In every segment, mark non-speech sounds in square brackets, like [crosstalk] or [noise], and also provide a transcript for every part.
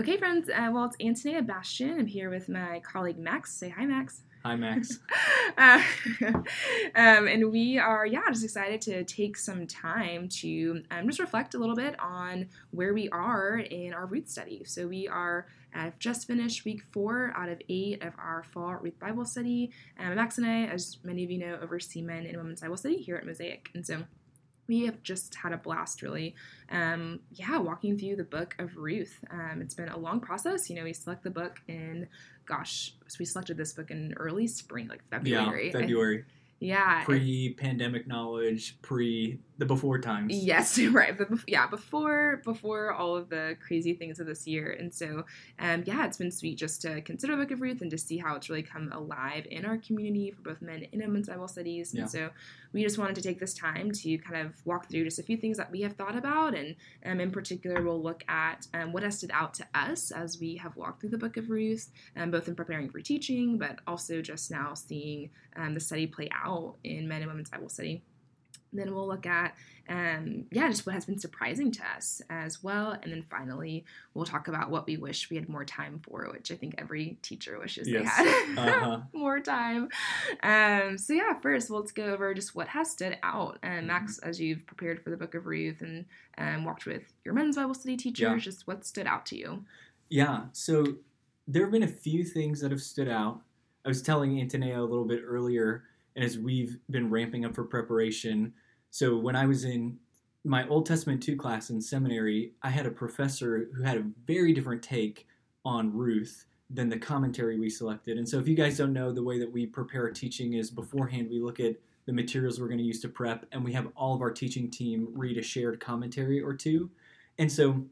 Okay, friends. Uh, well, it's Antonia Bastian. I'm here with my colleague Max. Say hi, Max. Hi, Max. [laughs] uh, [laughs] um, and we are, yeah, just excited to take some time to um, just reflect a little bit on where we are in our Ruth study. So we are I've just finished week four out of eight of our fall Ruth Bible study. Um, Max and I, as many of you know, oversee men and women's Bible study here at Mosaic. And so we have just had a blast really. Um, yeah walking through the book of ruth. Um, it's been a long process. You know we select the book in gosh so we selected this book in early spring like february. Yeah february. [laughs] Yeah. Pre-pandemic knowledge pre the before times yes [laughs] right but yeah before before all of the crazy things of this year and so um yeah it's been sweet just to consider the book of ruth and to see how it's really come alive in our community for both men and women's bible studies yeah. and so we just wanted to take this time to kind of walk through just a few things that we have thought about and um, in particular we'll look at um, what has stood out to us as we have walked through the book of ruth um, both in preparing for teaching but also just now seeing um, the study play out in men and women's bible study then we'll look at, um, yeah, just what has been surprising to us as well. And then finally, we'll talk about what we wish we had more time for, which I think every teacher wishes yes. they had [laughs] uh-huh. more time. Um, so, yeah, first, well, let's go over just what has stood out. And mm-hmm. Max, as you've prepared for the book of Ruth and um, walked with your men's Bible study teachers, yeah. just what stood out to you? Yeah, so there have been a few things that have stood out. I was telling Antonia a little bit earlier, and as we've been ramping up for preparation, so when I was in my Old Testament 2 class in seminary, I had a professor who had a very different take on Ruth than the commentary we selected. And so if you guys don't know, the way that we prepare teaching is beforehand we look at the materials we're going to use to prep and we have all of our teaching team read a shared commentary or two. And so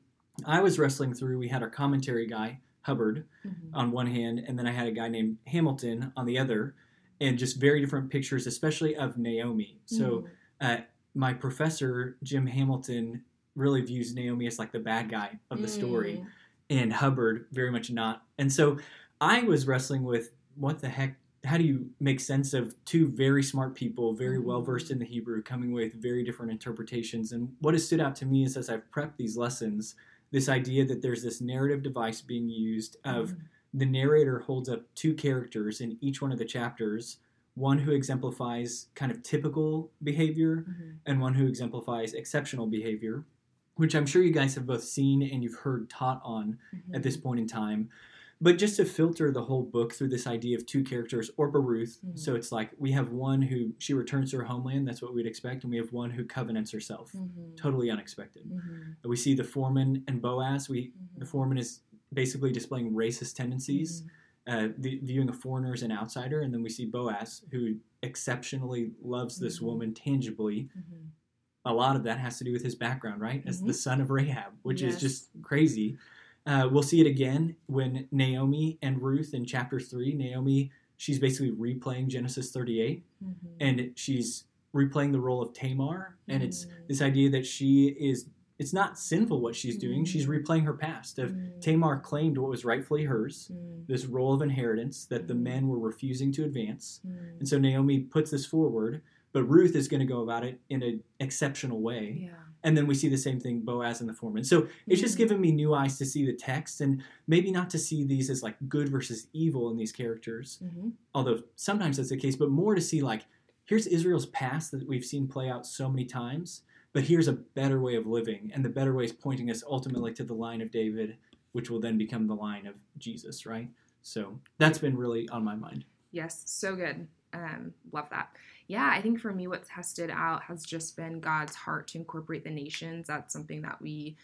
I was wrestling through, we had our commentary guy, Hubbard, mm-hmm. on one hand, and then I had a guy named Hamilton on the other, and just very different pictures, especially of Naomi. So mm-hmm uh, my professor Jim Hamilton really views Naomi as like the bad guy of the mm. story, and Hubbard very much not. And so I was wrestling with what the heck. How do you make sense of two very smart people, very mm. well versed in the Hebrew, coming with very different interpretations? And what has stood out to me is as I've prepped these lessons, this idea that there's this narrative device being used of mm. the narrator holds up two characters in each one of the chapters one who exemplifies kind of typical behavior mm-hmm. and one who exemplifies exceptional behavior, which I'm sure you guys have both seen and you've heard taught on mm-hmm. at this point in time. But just to filter the whole book through this idea of two characters, Orpah Ruth. Mm-hmm. So it's like we have one who she returns to her homeland, that's what we'd expect, and we have one who covenants herself, mm-hmm. totally unexpected. Mm-hmm. We see the foreman and Boaz. We the mm-hmm. foreman is basically displaying racist tendencies uh, the, viewing a foreigner as an outsider, and then we see Boaz, who exceptionally loves this mm-hmm. woman tangibly. Mm-hmm. A lot of that has to do with his background, right? As mm-hmm. the son of Rahab, which yes. is just crazy. Uh, we'll see it again when Naomi and Ruth in chapter three. Naomi, she's basically replaying Genesis 38, mm-hmm. and she's replaying the role of Tamar, and it's mm. this idea that she is it's not sinful what she's doing. She's mm. replaying her past. If mm. Tamar claimed what was rightfully hers, mm. this role of inheritance that the men were refusing to advance. And so Naomi puts this forward, but Ruth is going to go about it in an exceptional way. Yeah. And then we see the same thing Boaz and the foreman. So it's just given me new eyes to see the text and maybe not to see these as like good versus evil in these characters, mm-hmm. although sometimes that's the case, but more to see like here's Israel's past that we've seen play out so many times but here's a better way of living, and the better way is pointing us ultimately to the line of David, which will then become the line of Jesus, right? So that's been really on my mind. Yes, so good. Um, love that. Yeah, I think for me, what tested out has just been God's heart to incorporate the nations. That's something that we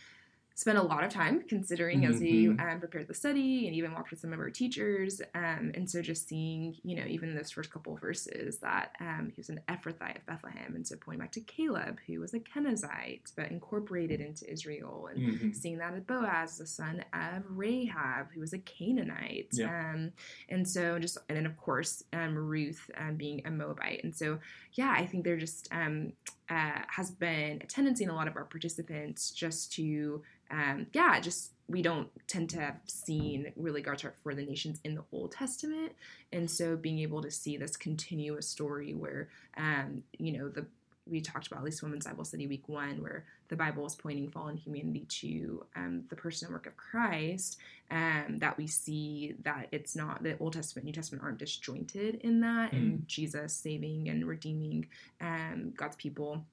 spent a lot of time considering mm-hmm. as we um, prepared the study and even walked with some of our teachers. Um, and so just seeing, you know, even those first couple of verses that um, he was an Ephrathite of Bethlehem. And so pointing back to Caleb, who was a Kenizzite, but incorporated into Israel. And mm-hmm. seeing that of Boaz, the son of Rahab, who was a Canaanite. Yeah. Um, and so just, and then of course, um, Ruth um, being a Moabite. And so, yeah, I think they're just uh, has been a tendency in a lot of our participants just to um, yeah, just we don't tend to have seen really God's heart for the nations in the Old Testament, and so being able to see this continuous story where, um, you know, the we talked about at least Women's Bible Study Week One, where the Bible is pointing fallen humanity to um, the person and work of Christ. Um, that we see that it's not the Old Testament, New Testament aren't disjointed in that, mm. and Jesus saving and redeeming um, God's people,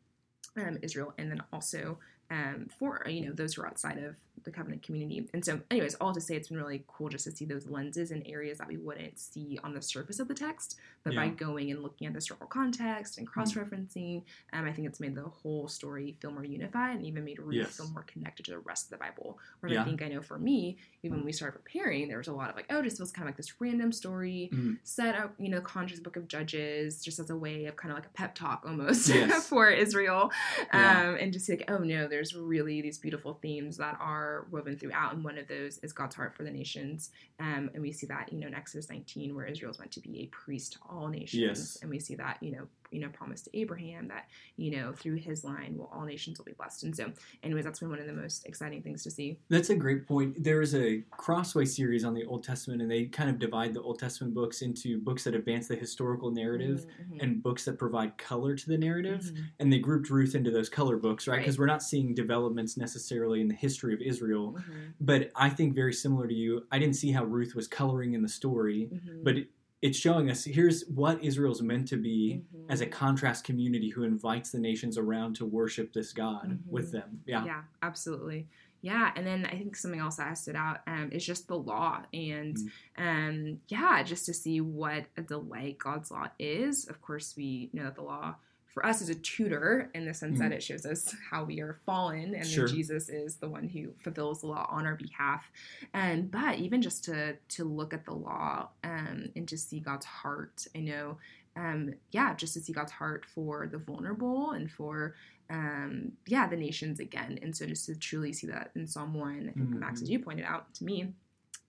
um, Israel, and then also um, for you know those who are outside of the covenant community. And so, anyways, all to say, it's been really cool just to see those lenses and areas that we wouldn't see on the surface of the text, but yeah. by going and looking at the historical context and cross referencing, mm-hmm. um, I think it's made the whole story feel more unified and even made Ruth yes. feel more connected to the rest of the Bible. Where yeah. I think I know for me, even when we started preparing, there was a lot of like, oh, this feels kind of like this random story mm. set up, you know, context book of Judges, just as a way of kind of like a pep talk almost yes. [laughs] for Israel, um, yeah. and just like, oh no, there's really these beautiful themes that are woven throughout, and one of those is God's heart for the nations. Um, and we see that, you know, in Exodus 19, where Israel is meant to be a priest to all nations. Yes. And we see that, you know, you know, promised to Abraham that, you know, through his line, will all nations will be blessed. And so, anyways, that's been one of the most exciting things to see. That's a great point. There is a Crossway series on the Old Testament, and they kind of divide the Old Testament books into books that advance the historical narrative mm-hmm. and books that provide color to the narrative. Mm-hmm. And they grouped Ruth into those color books, right? Because right. we're not seeing developments necessarily in the history of Israel. Mm-hmm. But I think very similar to you, I didn't see how Ruth was coloring in the story, mm-hmm. but it, it's showing us here's what Israel's meant to be mm-hmm. as a contrast community who invites the nations around to worship this God mm-hmm. with them. Yeah. Yeah, absolutely. Yeah, and then I think something else that stood out um, is just the law, and mm-hmm. um, yeah, just to see what a delight God's law is. Of course, we know that the law for us as a tutor in the sense mm. that it shows us how we are fallen and sure. Jesus is the one who fulfills the law on our behalf. And but even just to to look at the law um, and to see God's heart, I know, um, yeah, just to see God's heart for the vulnerable and for um, yeah the nations again. And so just to truly see that in Psalm one, I think mm-hmm. Max, as you pointed out to me,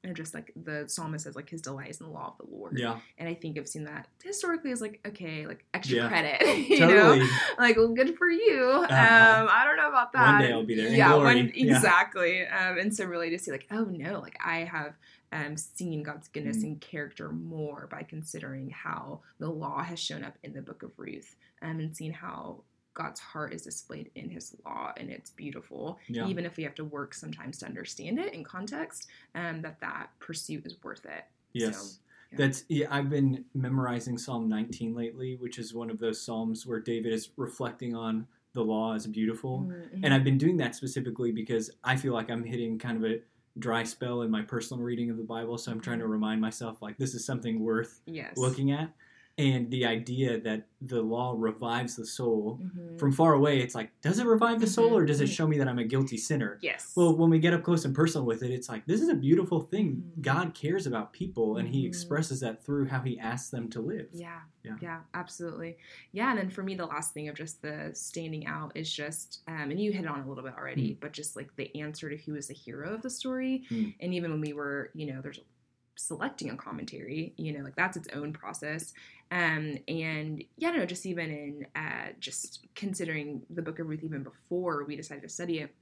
and just like the psalmist says like his delight is in the law of the lord yeah and i think i've seen that historically as like okay like extra yeah. credit [laughs] you totally. know like well good for you uh-huh. um i don't know about that one day i'll be there yeah, one, [laughs] exactly yeah. um and so really to see like oh no like i have um, seen God's goodness mm. and character more by considering how the law has shown up in the book of Ruth um, and seeing how God's heart is displayed in his law and it's beautiful. Yeah. Even if we have to work sometimes to understand it in context, um, that that pursuit is worth it. Yes. So, yeah. That's yeah, I've been memorizing Psalm 19 lately, which is one of those psalms where David is reflecting on the law as beautiful. Mm-hmm. And I've been doing that specifically because I feel like I'm hitting kind of a dry spell in my personal reading of the Bible, so I'm trying to mm-hmm. remind myself like this is something worth yes. looking at and the idea that the law revives the soul mm-hmm. from far away it's like does it revive the soul or does it mm-hmm. show me that i'm a guilty sinner yes well when we get up close and personal with it it's like this is a beautiful thing mm-hmm. god cares about people and he mm-hmm. expresses that through how he asks them to live yeah yeah yeah absolutely yeah and then for me the last thing of just the standing out is just um, and you hit on a little bit already mm. but just like the answer to who is the hero of the story mm. and even when we were you know there's selecting a commentary you know like that's its own process um and yeah no just even in uh just considering the book of ruth even before we decided to study it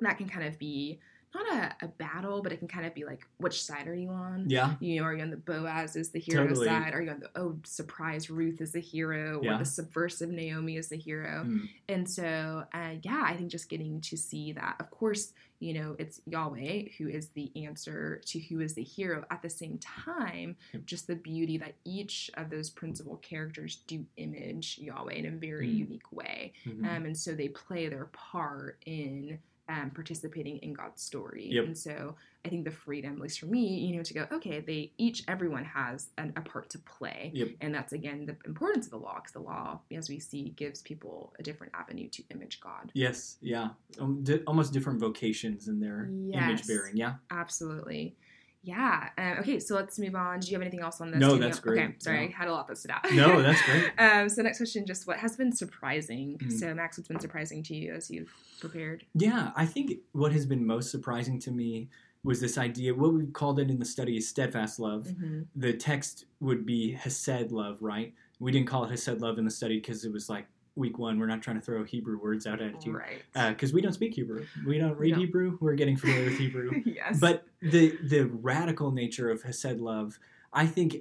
that can kind of be not a, a, battle, but it can kind of be like, which side are you on? Yeah. You know, are you on the Boaz is the hero totally. side? Are you on the oh surprise Ruth is the hero, yeah. or the subversive Naomi is the hero? Mm. And so, uh, yeah, I think just getting to see that, of course, you know, it's Yahweh who is the answer to who is the hero. At the same time, just the beauty that each of those principal characters do image Yahweh in a very mm. unique way, mm-hmm. um, and so they play their part in um, participating in God's story. Yep. And so I think the freedom, at least for me, you know, to go, okay, they each, everyone has an, a part to play. Yep. And that's, again, the importance of the law, because the law, as we see, gives people a different avenue to image God. Yes, yeah. Um, di- almost different vocations in their yes, image bearing. Yeah. Absolutely. Yeah. Um, okay, so let's move on. Do you have anything else on this? No, that's great. Okay, sorry, I had a lot that stood out. No, [laughs] that's great. um, so next question, just what has been surprising? Mm. So Max, what's been surprising to you as you've prepared? Yeah, I think what has been most surprising to me was this idea. What we called it in the study is steadfast love. Mm-hmm. The text would be hesed love, right? We didn't call it hesed love in the study because it was like week one. We're not trying to throw Hebrew words out at you, right? Because uh, we don't speak Hebrew. We don't read Hebrew. We're getting familiar with [laughs] Hebrew. yes. But the the radical nature of Hesed love, I think,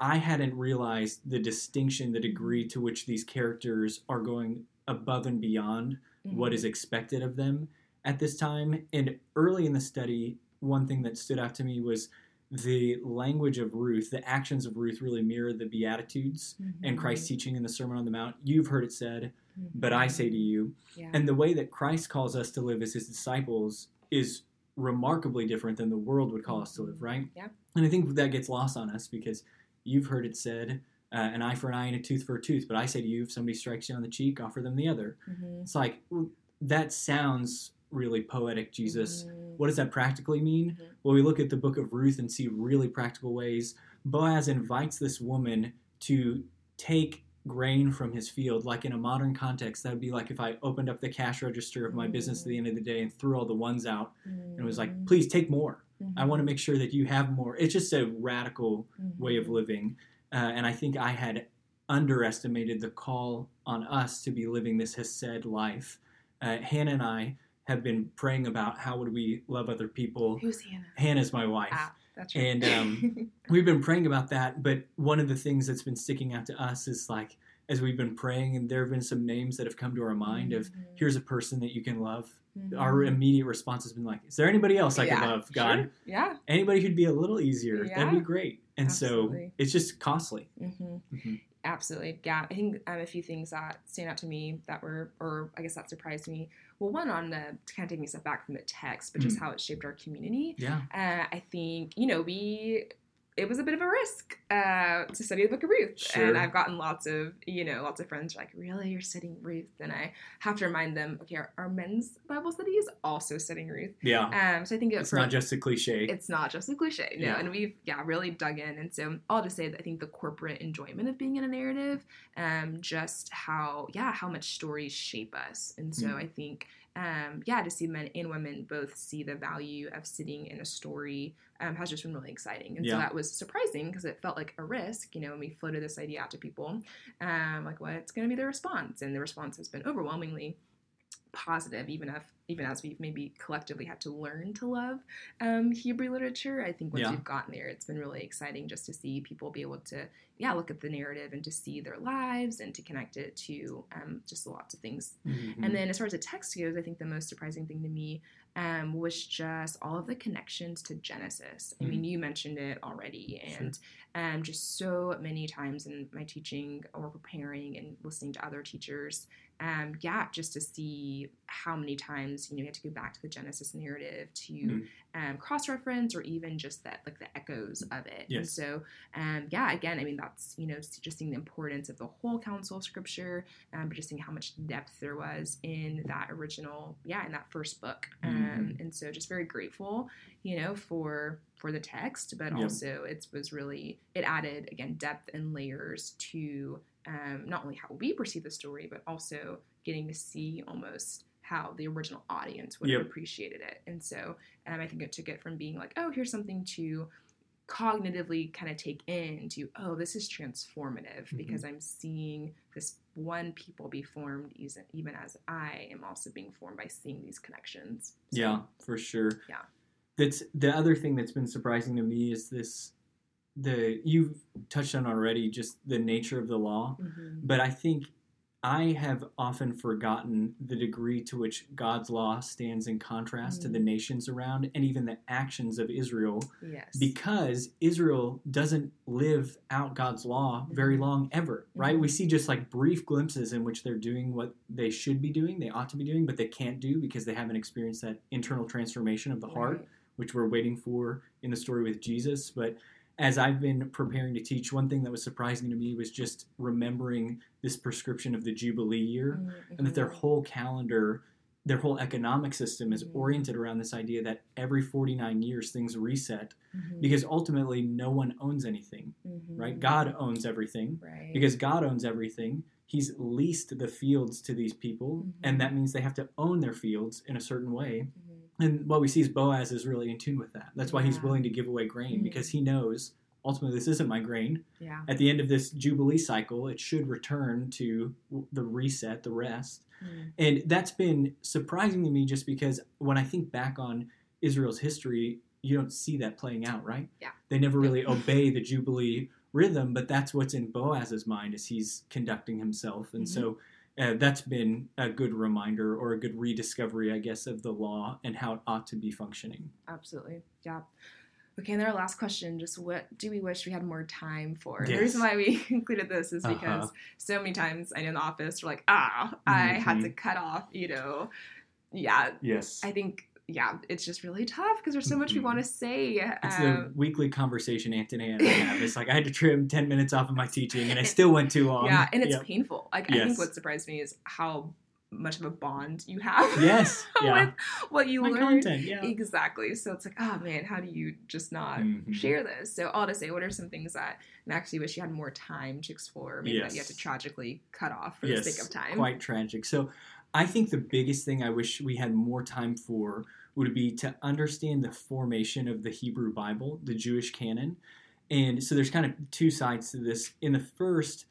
I hadn't realized the distinction, the degree to which these characters are going above and beyond what Mhm. is expected of them at this time. And early in the study, one thing that stood out to me was the language of Ruth, the actions of Ruth really mirror the Beatitudes and Mhm. Christ's teaching in the Sermon on the Mount. You've heard it said, but I say to you. yeah. And the way that Christ calls us to live as his disciples is remarkably different than the world would call us to live, right? Yeah. And I think that gets lost on us because you've heard it said, uh, an eye for an eye and a tooth for a tooth. But I say to you, if somebody strikes you on the cheek, offer them the other. Mhm. It's like, that sounds really poetic, Jesus. Mhm. What does that practically mean? Mhm. Well, we look at the book of Ruth and see really practical ways. Boaz invites this woman to take grain from his field. Like in a modern context, that would be like if I opened up the cash register of my business at the end of the day and threw all the ones out and was like, please take more. I want to make sure that you have more. It's just a radical way of living. Uh, and I think I had underestimated the call on us to be living this Hesed life. Uh, Hannah and I have been praying about how would we love other people. Who's Hannah? Hannah's my wife. Ah, that's right. And, um, [laughs] We've been praying about that, but one of the things that's been sticking out to us is like, as we've been praying, and there have been some names that have come to our mind of, Mhm. here's a person that you can love. Mhm. Our immediate response has been like, is there anybody else I Yeah, can love, God? sure. Yeah. Anybody who'd be a little easier, that'd be great. And Absolutely. so it's just costly. hmm Mhm. Absolutely. Yeah. I think um, a few things that stand out to me that were, or I guess that surprised me. Well, one on the kind of taking a step back from the text, but just Mm. how it shaped our community. Yeah. Uh, I think, you know, we, it was a bit of a risk uh, to study the book of Ruth. Sure. And I've gotten lots of, you know, lots of friends are like, really? You're studying Ruth? And I have to remind them, okay, our, our men's Bible study is also studying Ruth. Yeah. Um, so I think it, it's for- not just a cliche. it's not just a cliche no Yeah. and we've yeah really dug in and so i'll just say that i think the corporate enjoyment of being in a narrative um just how yeah how much stories shape us and so Mm. i think um yeah to see men and women both see the value of sitting in a story um, has just been really exciting and so that was surprising because it felt like a risk you know when we floated this idea out to people um like what's going to be the response and the response has been overwhelmingly positive even if even as we've maybe collectively had to learn to love um, Hebrew literature. I think once Yeah. we've gotten there, it's been really exciting just to see people be able to, yeah, look at the narrative and to see their lives and to connect it to um, just lots of things. Mhm. And then as far as the text goes, I think the most surprising thing to me um, was just all of the connections to Genesis. I mean, you mentioned it already, Sure. and um, just so many times in my teaching or preparing and listening to other teachers, um, yeah, just to see how many times you know you have to go back to the Genesis narrative to Mhm. um, cross-reference or even just that like the echoes of it. And so, um, yeah, again, I mean that's you know just seeing the importance of the whole counsel of Scripture, um, but just seeing how much depth there was in that original, yeah, in that first book. Um, Mhm. and so just very grateful, you know, for for the text, but Yep. also it was really it added again depth and layers to um, not only how we perceive the story, but also getting to see almost how the original audience would Yep. have appreciated it. And so um, I think it took it from being like, oh, here's something to cognitively kind of take in to, oh, this is transformative Mhm. because I'm seeing this one people be formed even, even as I am also being formed by seeing these connections. So, Yeah, for sure. Yeah. That's the other thing that's been surprising to me is this the you've touched on already just the nature of the law, mhm. but I think I have often forgotten the degree to which God's law stands in contrast to the Mm. nations around and even the actions of Israel Yes. because Israel doesn't live out God's law very Mhm. long ever, right? We Mhm. see just like brief glimpses in which they're doing what they should be doing, they ought to be doing, but they can't do because they haven't experienced that internal transformation of the heart, which we're waiting for in the story with Jesus. But as I've been preparing to teach, one thing that was surprising to me was just remembering this prescription of the Jubilee year Mhm. and that their whole calendar their whole economic system is Mhm. oriented around this idea that every 49 years things reset Mhm. because ultimately no one owns anything right Mhm. god owns everything Right. because god owns everything he's leased the fields to these people Mhm. and that means they have to own their fields in a certain way Mhm. And what we see is boaz is really in tune with that that's why he's willing to give away grain Mhm. because he knows ultimately this isn't my grain Yeah. at the end of this jubilee cycle it should return to the reset the rest Mm. and that's been surprising to me just because when I think back on Israel's history, you don't see that playing out, right? Yeah. They never really [laughs] obey the Jubilee rhythm, but that's what's in Boaz's mind as he's conducting himself. And Mhm. so uh, that's been a good reminder or a good rediscovery, I guess, of the law and how it ought to be functioning. Absolutely. Yeah. Okay, and then our last question, just what do we wish we had more time for? Yes. The reason why we [laughs] included this is because Uh-huh. so many times I know in the office we're like, ah, I had to cut off, you know. Yeah, Yes. I think, yeah, it's just really tough because there's so much we Mhm. want to say. It's Um, the weekly conversation Antonia and I have. It's like I had to trim [laughs] 10 minutes off of my teaching and I still went too long. yeah, and it's Yep. painful. Like, I think what surprised me is how much of a bond you have [laughs] Yes. [laughs] Yeah. with what you My learned. Yeah. Exactly. So it's like, oh man, how do you just not Mhm. share this? So all to say, what are some things that Max you wish you had more time to explore? Maybe that you have Yes. to tragically cut off for yes, the sake of time. Quite tragic. So I think the biggest thing I wish we had more time for would be to understand the formation of the Hebrew Bible, the Jewish canon. And so there's kind of two sides to this. In the first,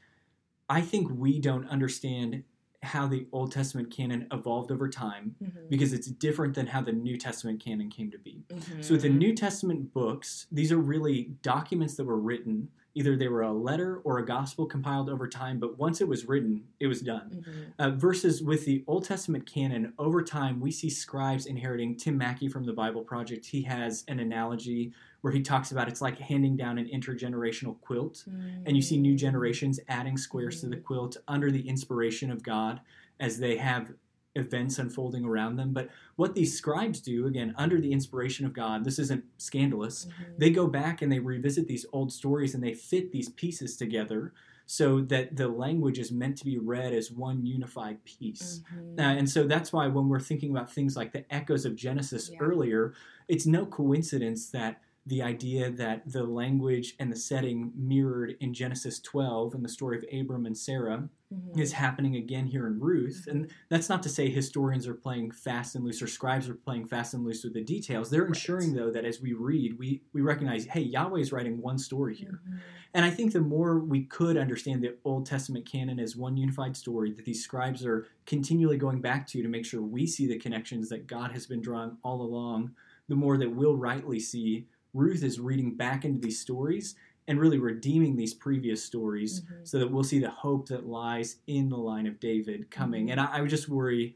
I think we don't understand how the Old Testament canon evolved over time Mhm. because it's different than how the New Testament canon came to be. Mhm. So the New Testament books, these are really documents that were written. Either they were a letter or a gospel compiled over time, but once it was written, it was done. Mhm. Uh, versus with the Old Testament canon, over time we see scribes inheriting. Tim Mackie from the Bible Project, he has an analogy where he talks about it's like handing down an intergenerational quilt, and you see new generations adding squares to the quilt under the inspiration of God as they have events unfolding around them. But what these scribes do, again, under the inspiration of God, this isn't scandalous. Mhm. They go back and they revisit these old stories and they fit these pieces together so that the language is meant to be read as one unified piece. Mhm. Uh, and so that's why when we're thinking about things like the echoes of Genesis Yeah. earlier, it's no coincidence that the idea that the language and the setting mirrored in Genesis 12 and the story of Abram and Sarah Mhm. is happening again here in Ruth. And that's not to say historians are playing fast and loose or scribes are playing fast and loose with the details. They're Right. ensuring, though, that as we read, we, we recognize, hey, Yahweh's writing one story here. Mhm. And I think the more we could understand the Old Testament canon as one unified story that these scribes are continually going back to to make sure we see the connections that God has been drawing all along, the more that we'll rightly see Ruth is reading back into these stories and really redeeming these previous stories Mhm. so that we'll see the hope that lies in the line of David coming. Mhm. And I, I would just worry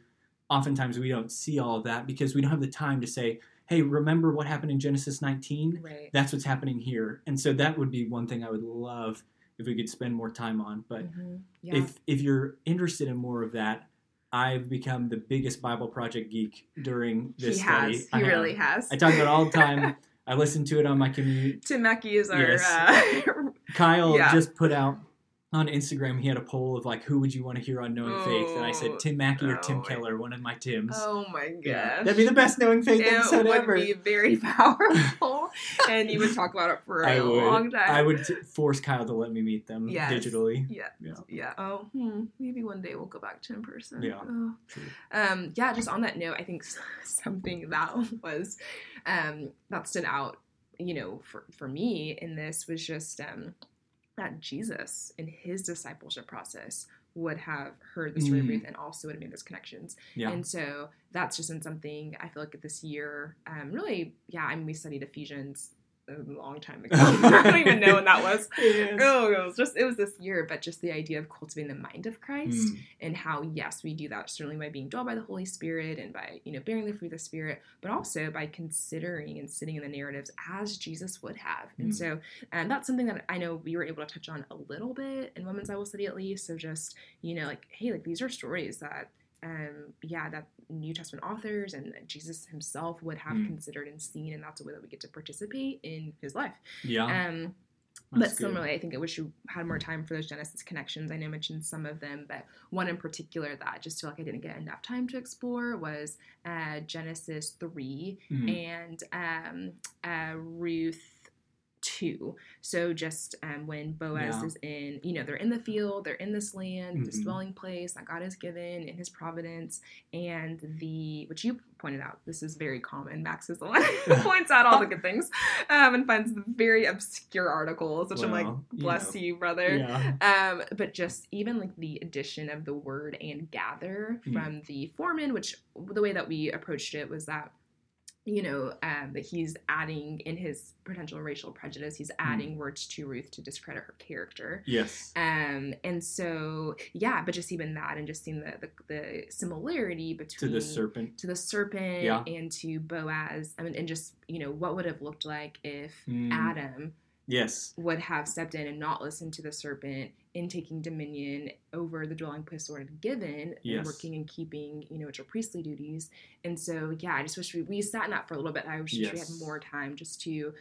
oftentimes we don't see all of that because we don't have the time to say, hey, remember what happened in Genesis 19? Right. that's what's happening here. And so that would be one thing I would love if we could spend more time on. But Mhm. Yeah. if if you're interested in more of that, I've become the biggest Bible project geek during he this study. He I have. really has. I talk about it all the time. [laughs] I listened to it on my commute. Tim Mackie is our. Yes. Uh, [laughs] Kyle Yeah. just put out on Instagram. He had a poll of like, who would you want to hear on Knowing Faith? And I Oh. said Tim Mackie or Oh Tim Keller, one of my Tims. oh my gosh. Yeah. That'd be the best Knowing Faith it episode would ever. be very [laughs] powerful, and you would talk about it for a I would. long time. I would force Kyle to let me meet them Yes. digitally. Yeah. Yeah. Yeah. Oh, hmm. maybe one day we'll go back to in person. Yeah. Oh. Um. Yeah. Just on that note, I think [laughs] something that [laughs] was, um, that stood out, you know, for for me in this was just um, that Jesus in his discipleship process would have heard the story of Mm. Ruth and also would have made those connections. Yeah. And so that's just been something I feel like this year, um, really, yeah, I mean, we studied Ephesians a long time ago. [laughs] I don't even know when that was. [laughs] Oh, it was just it was this year, but just the idea of cultivating the mind of Christ Mm. and how yes, we do that certainly by being dwelled by the Holy Spirit and by you know bearing the fruit of the Spirit, but also by considering and sitting in the narratives as Jesus would have. And Mm. so, and that's something that I know we were able to touch on a little bit in Women's Bible Study at least. So just you know like hey, like these are stories that um yeah that New Testament authors and Jesus himself would have Mm. considered and seen, and that's a way that we get to participate in his life. Yeah. Um, but that's good. similarly, I think I wish you had more time for those Genesis connections. I know I mentioned some of them, but one in particular that I just feel like I didn't get enough time to explore was uh, Genesis 3 Mm. and um, uh, Ruth 2. So just um, when Boaz Yeah. is in, you know, they're in the field, they're in this land, this Mhm. dwelling place that God has given in his providence, and the, which you pointed out, this is very common. Max is the one [laughs] who points out all the good things um, and finds the very obscure articles, which I'm like, Well, you bless know. you, brother. Yeah. Um, but just even like the addition of the word and gather Mm. from the foreman, which the way that we approached it was that you know, um, that he's adding in his potential racial prejudice, he's Hmm. adding words to Ruth to discredit her character. Yes. Um, and so yeah, but just even that, and just seeing the the, the similarity To between the serpent. to the serpent Yeah. and to Boaz, I mean, and just you know what would have looked like if Mm. Adam Yes. would have stepped in and not listened to the serpent in taking dominion over the dwelling place Lord had given Yes. and working and keeping, you know, which are priestly duties. And so, yeah, I just wish we, we sat in that for a little bit. I wish we had more time just to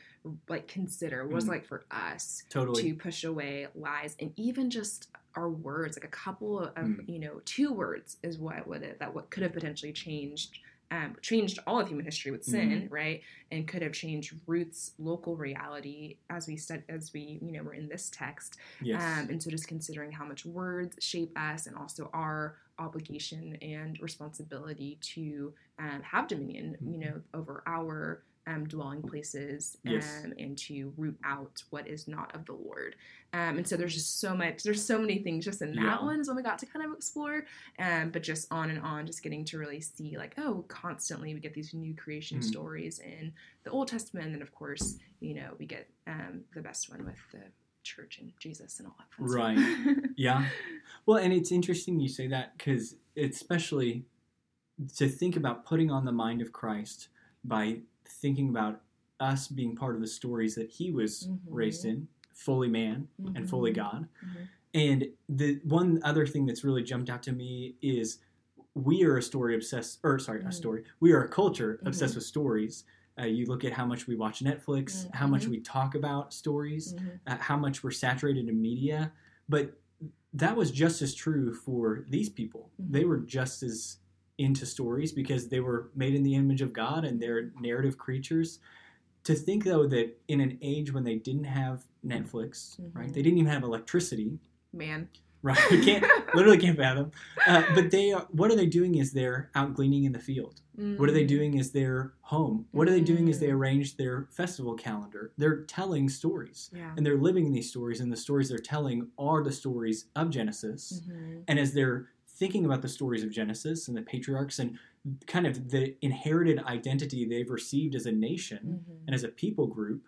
like consider what it's Mm. like for us Totally. to push away lies and even just our words, like a couple of, Mm. you know, two words is what would it, that what could have potentially changed um, changed all of human history with sin, Mm-hmm. right? And could have changed Ruth's local reality as we said, as we you know were in this text. yes. Um, and so just considering how much words shape us and also our obligation and responsibility to um, have dominion, you know, over our um, dwelling places um, Yes. and to root out what is not of the Lord. Um, and so there's just so much, there's so many things just in that Yeah. one is when we got to kind of explore, um, but just on and on, just getting to really see like, oh, constantly we get these new creation Mhm. stories in the Old Testament. And of course, you know, we get um, the best one with the church and Jesus and all that fun Right. stuff. [laughs] Yeah. Well, and it's interesting you say that because especially to think about putting on the mind of Christ by thinking about us being part of the stories that he was Mhm. raised in, fully man and fully Mhm. God. Mhm. And the one other thing that's really jumped out to me is we are a story obsessed, or sorry, a Mhm. story. We are a culture Mhm. obsessed with stories. Uh, you look at how much we watch Netflix, how much we talk about stories, uh, how much we're saturated in media. But that was just as true for these people. They were just as into stories because they were made in the image of God and they're narrative creatures. To think though that in an age when they didn't have Netflix, right? Mhm. They didn't even have electricity, Man. right? Can't [laughs] literally can't fathom. Uh, but they are, what are they doing? Is they're out gleaning in the field. What are they doing? Is they're home. What are they doing? Is they arrange their festival calendar. They're telling stories Yeah. and they're living these stories and the stories they're telling are the stories of genesis Mhm. and as they're thinking about the stories of genesis and the patriarchs and kind of the inherited identity they've received as a nation Mhm. and as a people group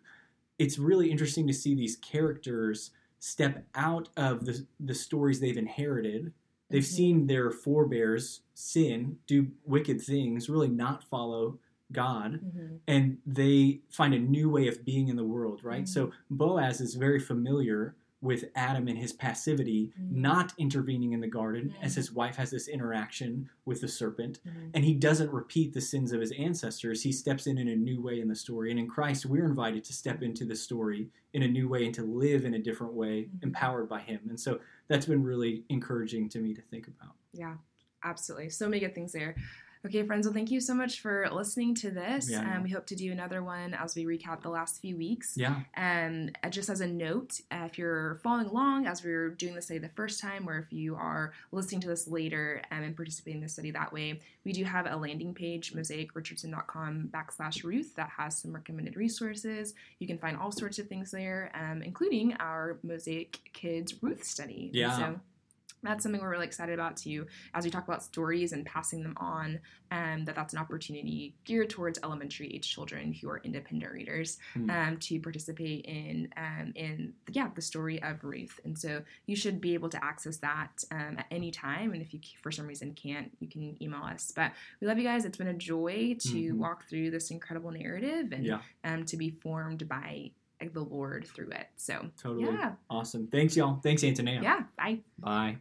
it's really interesting to see these characters step out of the, the stories they've inherited they've Mhm. seen their forebears sin do wicked things really not follow god Mhm. and they find a new way of being in the world, right? Mm. So Boaz is very familiar with Adam and his passivity, Mm. not intervening in the garden as Mm. his wife has this interaction with the serpent. Mhm. And he doesn't repeat the sins of his ancestors. He steps in in a new way in the story. And in Christ, we're invited to step into the story in a new way and to live in a different way, Mhm. empowered by him. And so that's been really encouraging to me to think about. Yeah, absolutely. So many good things there. Okay, friends, well, thank you so much for listening to this. Yeah, um, we hope to do another one as we recap the last few weeks. Yeah. Um, uh, just as a note, uh, if you're following along as we are doing the study the first time, or if you are listening to this later um, and participating in the study that way, we do have a landing page, mosaicrichardson.com backslash Ruth, that has some recommended resources. You can find all sorts of things there, um, including our Mosaic Kids Ruth study. Yeah. so that's something we're really excited about too as we talk about stories and passing them on um, that that's an opportunity geared towards elementary age children who are independent readers Hmm. um, to participate in um, in yeah the story of ruth and so you should be able to access that um, at any time and if you for some reason can't you can email us but we love you guys it's been a joy to Mhm. walk through this incredible narrative and Yeah. um, to be formed by the lord through it so Totally. yeah Awesome. Thanks, y'all. Thanks, Antonia. yeah bye Bye.